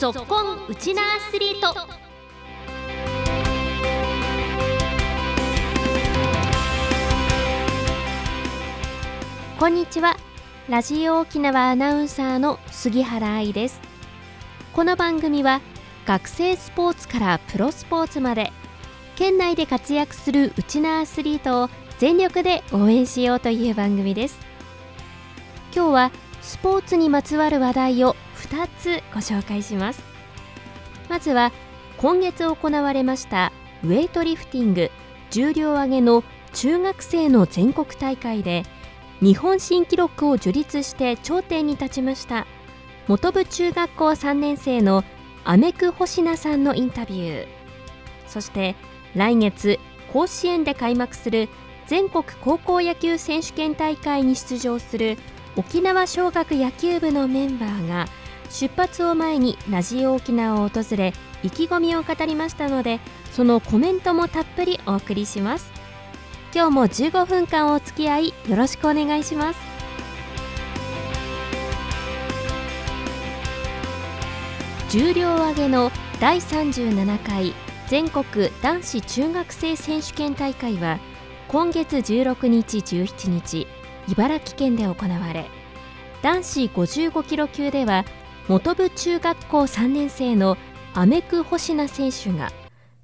ぞっこんウチナアスリート。こんにちは。ラジオ沖縄アナウンサーの杉原愛です。この番組は学生スポーツからプロスポーツまで県内で活躍するウチナアスリートを全力で応援しようという番組です。今日はスポーツにまつわる話題を2つご紹介します。まずは今月行われましたウェイトリフティング重量挙げの中学生の全国大会で日本新記録を樹立して頂点に立ちました本部中学校3年生のアメク星名さんのインタビュー。そして来月甲子園で開幕する全国高校野球選手権大会に出場する沖縄尚学野球部のメンバーが出発を前にラジオ沖縄を訪れ意気込みを語りましたのでそのコメントもたっぷりお送りします。今日も15分間お付き合いよろしくお願いします。重量挙げの第37回全国男子中学生選手権大会は今月16日17日茨城県で行われ男子55キロ級では本部中学校3年生のアメク星名選手が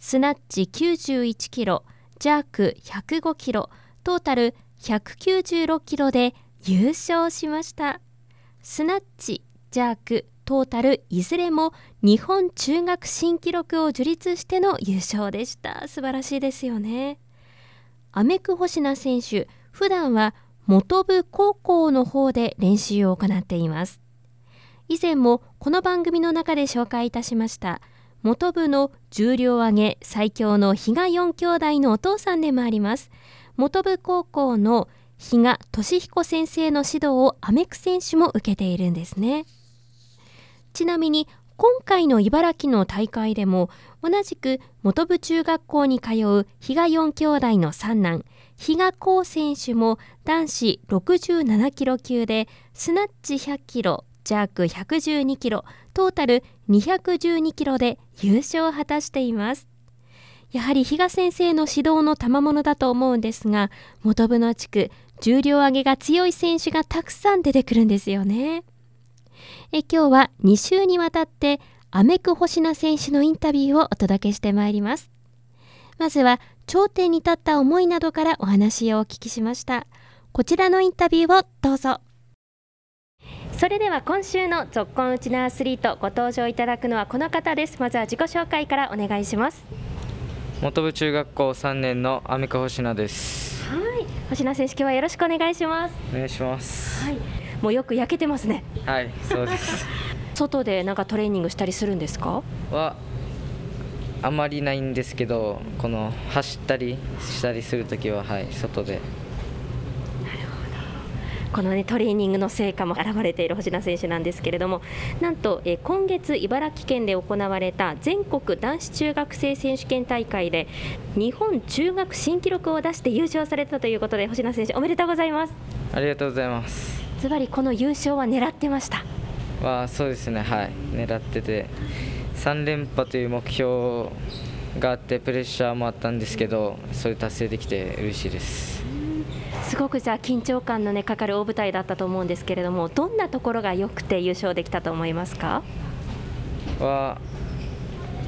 スナッチ91キロジャーク105キロトータル196キロで優勝しました。スナッチジャークトータルいずれも日本中学新記録を樹立しての優勝でした。素晴らしいですよね。アメク星名選手普段は元部高校の方で練習を行っています。以前もこの番組の中で紹介いたしました元部の重量挙げ最強の比嘉4兄弟のお父さんでもあります。元部高校の比嘉俊彦先生の指導をアメク選手も受けているんですね。ちなみに今回の茨城の大会でも同じく元部中学校に通う比嘉4兄弟の三男比嘉光選手も男子67キロ級でスナッチ100キロジャーク112キロトータル212キロで優勝を果たしています。やはり比嘉先生の指導の賜物だと思うんですが元部の地区重量挙げが強い選手がたくさん出てくるんですよね。え今日は2週にわたってアメク星名選手のインタビューをお届けしてまいります。まずは頂点に立った思いなどからお話をお聞きしました。こちらのインタビューをどうぞ。それでは今週の続婚うちなアスリートご登場いただくのはこの方です。まずは自己紹介からお願いします。元部中学校3年のアメク星名です。はい。星名選手今日はよろしくお願いします。お願いします。はい。もうよく焼けてますね。はいそうです。外でなんかトレーニングしたりするんですか？はあまりないんですけどこの走ったりしたりするときははい外でこの、ね、トレーニングの成果も現れている星名選手なんですけれどもなんと、え今月茨城県で行われた全国男子中学生選手権大会で日本中学新記録を出して優勝されたということで星名選手おめでとうございます。ありがとうございます。ズバリこの優勝は狙ってました。はそうですね。はい。狙ってて3連覇という目標があってプレッシャーもあったんですけどそれ達成できて嬉しいですすごくじゃあ緊張感の、ね、かかる大舞台だったと思うんですけれどもどんなところが良くて優勝できたと思いますか？は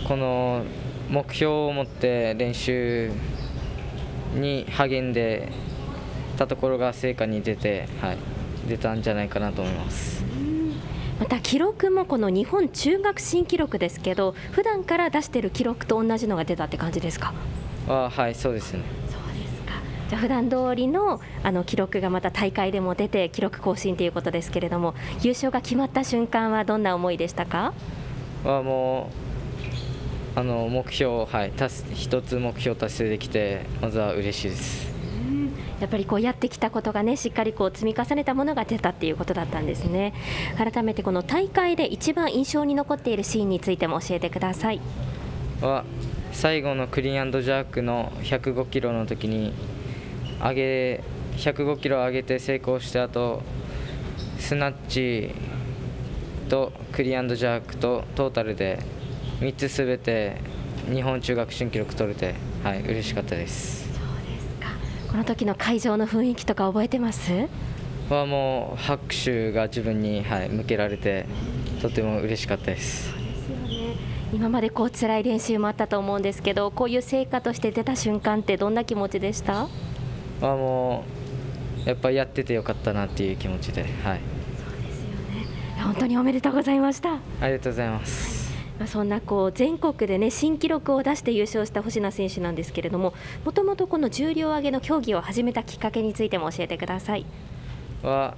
この目標を持って練習に励んでたところが成果に出て、はい、出たんじゃないかなと思います。また記録もこの日本中学新記録ですけど普段から出している記録と同じのが出たって感じですか？ははいそうですねじゃあ普段通りのあの記録がまた大会でも出て記録更新ということですけれども優勝が決まった瞬間はどんな思いでしたか？はもうあの目標はい達一つ目標達成できてまずは嬉しいです。やっぱりこうやってきたことがねしっかりこう積み重ねたものが出たっていうことだったんですね。改めてこの大会で一番印象に残っているシーンについても教えてください。は最後のクリーンジャークの105キロの時に上げ105キロ上げて成功してあとスナッチとクリアンドジャークとトータルで3つすべて日本中学新記録取れて、はい、嬉しかったです。そうですか。この時の会場の雰囲気とか覚えてます？はもう拍手が自分に、はい、向けられてとても嬉しかったです。そうですよね。今までこう辛い練習もあったと思うんですけどこういう成果として出た瞬間ってどんな気持ちでした？はもうやっぱやっててよかったなっていう気持ちで、はい、そうですよね。本当におめでとうございました。ありがとうございます。まあ、そんなこう全国で、ね、新記録を出して優勝した星名選手なんですけれどももともとこの重量挙げの競技を始めたきっかけについても教えてください。は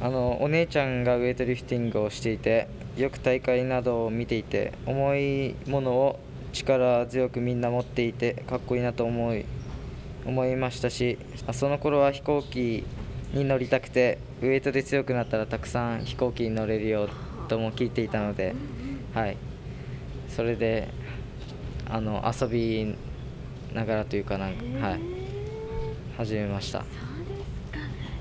あのお姉ちゃんがウエイトリフティングをしていてよく大会などを見ていて重いものを力強くみんな持っていてかっこいいなと思い思いましたしその頃は飛行機に乗りたくてウエイトで強くなったらたくさん飛行機に乗れるよとも聞いていたので、はい、それであの遊びながらというかなんか、はい、始めました。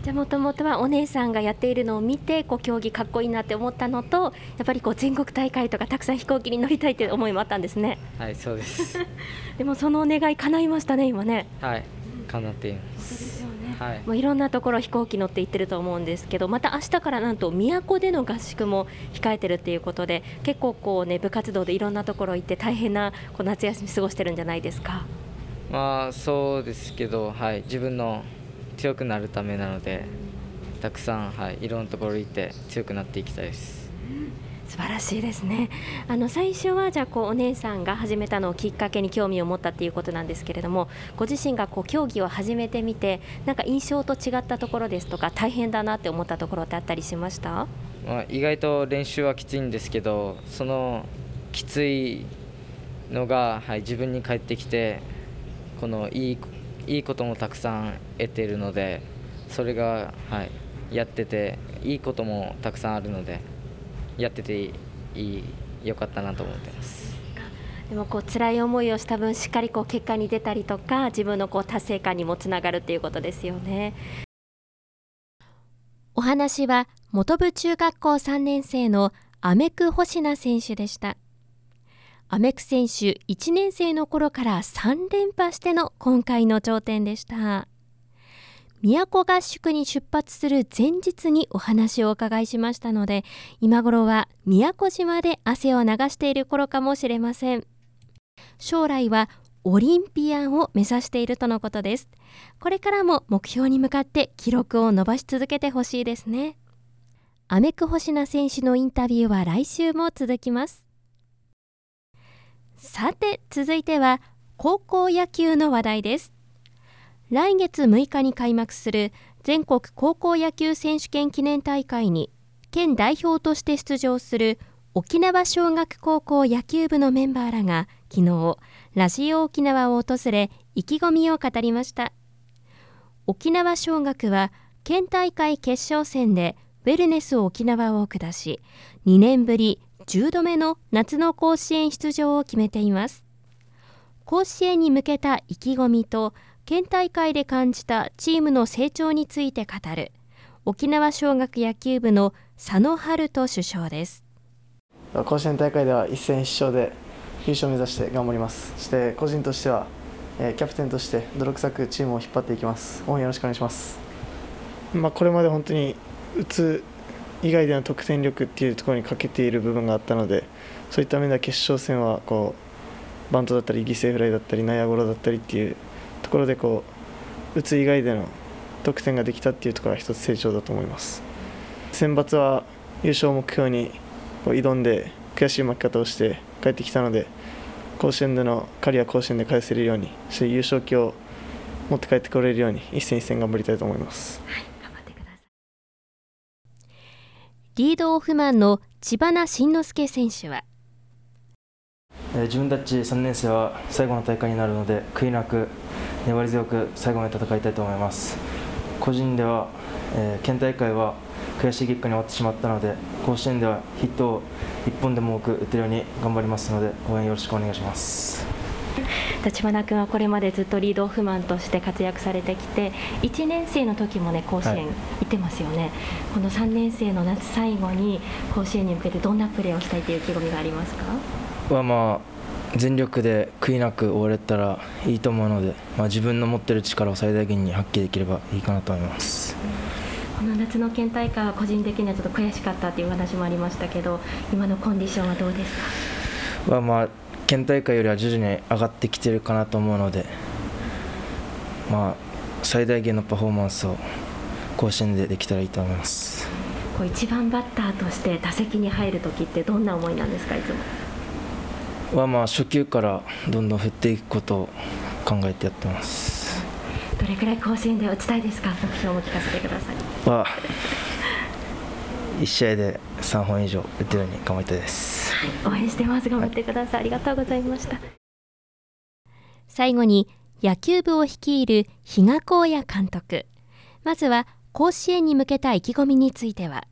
じゃあもともとはお姉さんがやっているのを見てこう競技かっこいいなって思ったのとやっぱりこう全国大会とかたくさん飛行機に乗りたいという思いもあったんですね。はいそうです。でもそのお願い叶いましたね今ね。はい叶っています、ね、はい、もういろんなところ飛行機乗って行ってると思うんですけどまた明日からなんと宮古での合宿も控えてるっていうことで結構こうね部活動でいろんなところ行って大変なこう夏休み過ごしてるんじゃないですか？まあそうですけどはい自分の強くなるためなのでたくさん、はい、いろんなところ行って強くなっていきたいです。素晴らしいですねあの最初はじゃあこうお姉さんが始めたのをきっかけに興味を持ったっていうことなんですけれどもご自身がこう競技を始めてみてなんか印象と違ったところですとか大変だなって思ったところってあったりしました、まあ、意外と練習はきついんですけどそのきついのが、はい、自分に返ってきてこのいいいいこともたくさん得ているのでそれが、はい、やってていいこともたくさんあるのでやってていいよかったなと思ってます。でもこう辛い思いをした分しっかりこう結果に出たりとか自分のこう達成感にもつながるっていうことですよね。お話は本部中学校3年生のアメク星名選手でした。アメク選手1年生の頃から3連覇しての今回の頂点でした。都合宿に出発する前日にお話をお伺いしましたので今頃は宮古島で汗を流している頃かもしれません。将来はオリンピアンを目指しているとのことです。これからも目標に向かって記録を伸ばし続けてほしいですね。アメク星名選手のインタビューは来週も続きます。さて続いては高校野球の話題です。来月6日に開幕する全国高校野球選手権記念大会に県代表として出場する沖縄尚学高校野球部のメンバーらが昨日ラジオ沖縄を訪れ意気込みを語りました。沖縄尚学は県大会決勝戦でウェルネス沖縄を下し2年ぶり10度目の夏の甲子園出場を決めています。甲子園に向けた意気込みと県大会で感じたチームの成長について語る沖縄尚学野球部の佐野春人首相です。甲子園大会では一戦一勝で優勝を目指して頑張ります。そして個人としては、えー、キャプテンとして泥臭くチームを引っ張っていきます。応援よろしくお願いします。まあ、これまで本当に打つ以外での得点力っていうところに欠けている部分があったのでそういった面では決勝戦はこうバントだったり犠牲フライだったり内野ゴロだったりっていうところでこう打つ以外での得点ができたっていうところは一つ成長だと思います選抜は優勝を目標にこう挑んで悔しい負け方をして帰ってきたので甲子園での借りは甲子園で返せるようにそして優勝旗を持って帰ってこれるように一戦一戦頑張りたいと思います。はいリードオフマンの千葉慎之介選手は。自分たち3年生は最後の大会になるので悔いなく粘り強く最後まで戦いたいと思います。個人では、えー、県大会は悔しい結果に終わってしまったので甲子園ではヒットを1本でも多く打てるように頑張りますので応援よろしくお願いします。立花君はこれまでずっとリードオフマンとして活躍されてきて1年生の時もね甲子園行ってますよね、はい、この3年生の夏最後に甲子園に向けてどんなプレーをしたいという意気込みがありますか？はまあ全力で悔いなく終われたらいいと思うので、まあ、自分の持っている力を最大限に発揮できればいいかなと思います。この夏の県大会は個人的にはちょっと悔しかったという話もありましたけど今のコンディションはどうですか？はまあ県大会よりは徐々に上がってきてるかなと思うので、まあ、最大限のパフォーマンスを甲子園でできたらいいと思います。こう一番バッターとして打席に入るときってどんな思いなんですかいつも。はまあ初球からどんどん振っていくことを考えてやってます。どれくらい甲子園で打ちたいですか目標も聞かせてください。は1試合で3本以上打てるように頑張りたいです、はい、応援してます。頑張ってください、はい、ありがとうございました。最後に野球部を率いる比嘉光也監督。まずは甲子園に向けた意気込みについては。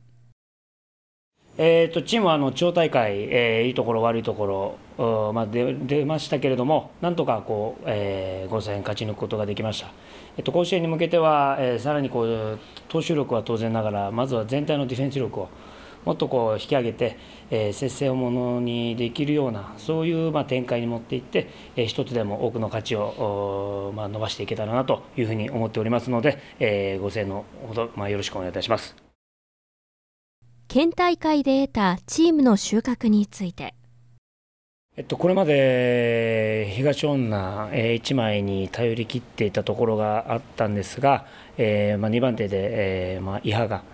えーと、チームはあの地方大会、えー、いいところ、悪いところ、まあ、出出ましたけれども、なんとかこう、えー、5戦勝ち抜くことができました。えっと、甲子園に向けては、えー、さらにこう投手力は当然ながら、まずは全体のディフェンス力をもっとこう引き上げて、えー、接戦をものにできるような、そういうまあ展開に持っていって、えー、一つでも多くの価値を、まあ、伸ばしていけたらなというふうに思っておりますので、えー、ご声援のほど、まあ、よろしくお願いいたします。県大会で得たチームの収穫について。えっと、これまで東女1枚に頼り切っていたところがあったんですが、えーまあ、2番手で、えーまあ、伊波が、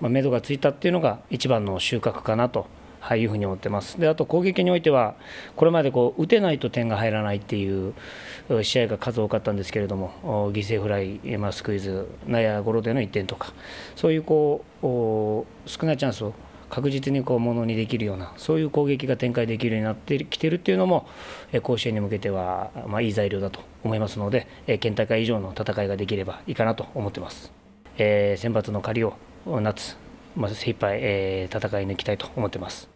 まあ、目処がついたっていうのが一番の収穫かなとはい、いうふうに思ってます。であと攻撃においてはこれまでこう打てないと点が入らないっていう試合が数多かったんですけれども犠牲フライ、まあ、スクイズ内野ゴロでの1点とかそういうこう少ないチャンスを確実にこうものにできるようなそういう攻撃が展開できるようになってきてるっていうのも甲子園に向けては、まあ、いい材料だと思いますので県大会以上の戦いができればいいかなと思ってます。えー、選抜の借りを夏まず精一杯、えー、戦い抜きたいと思ってます。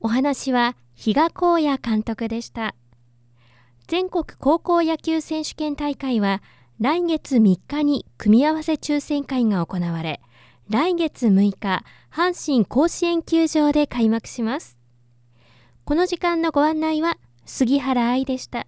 お話は比嘉光也監督でした。全国高校野球選手権大会は来月3日に組み合わせ抽選会が行われ、来月6日、阪神甲子園球場で開幕します。この時間のご案内は杉原愛でした。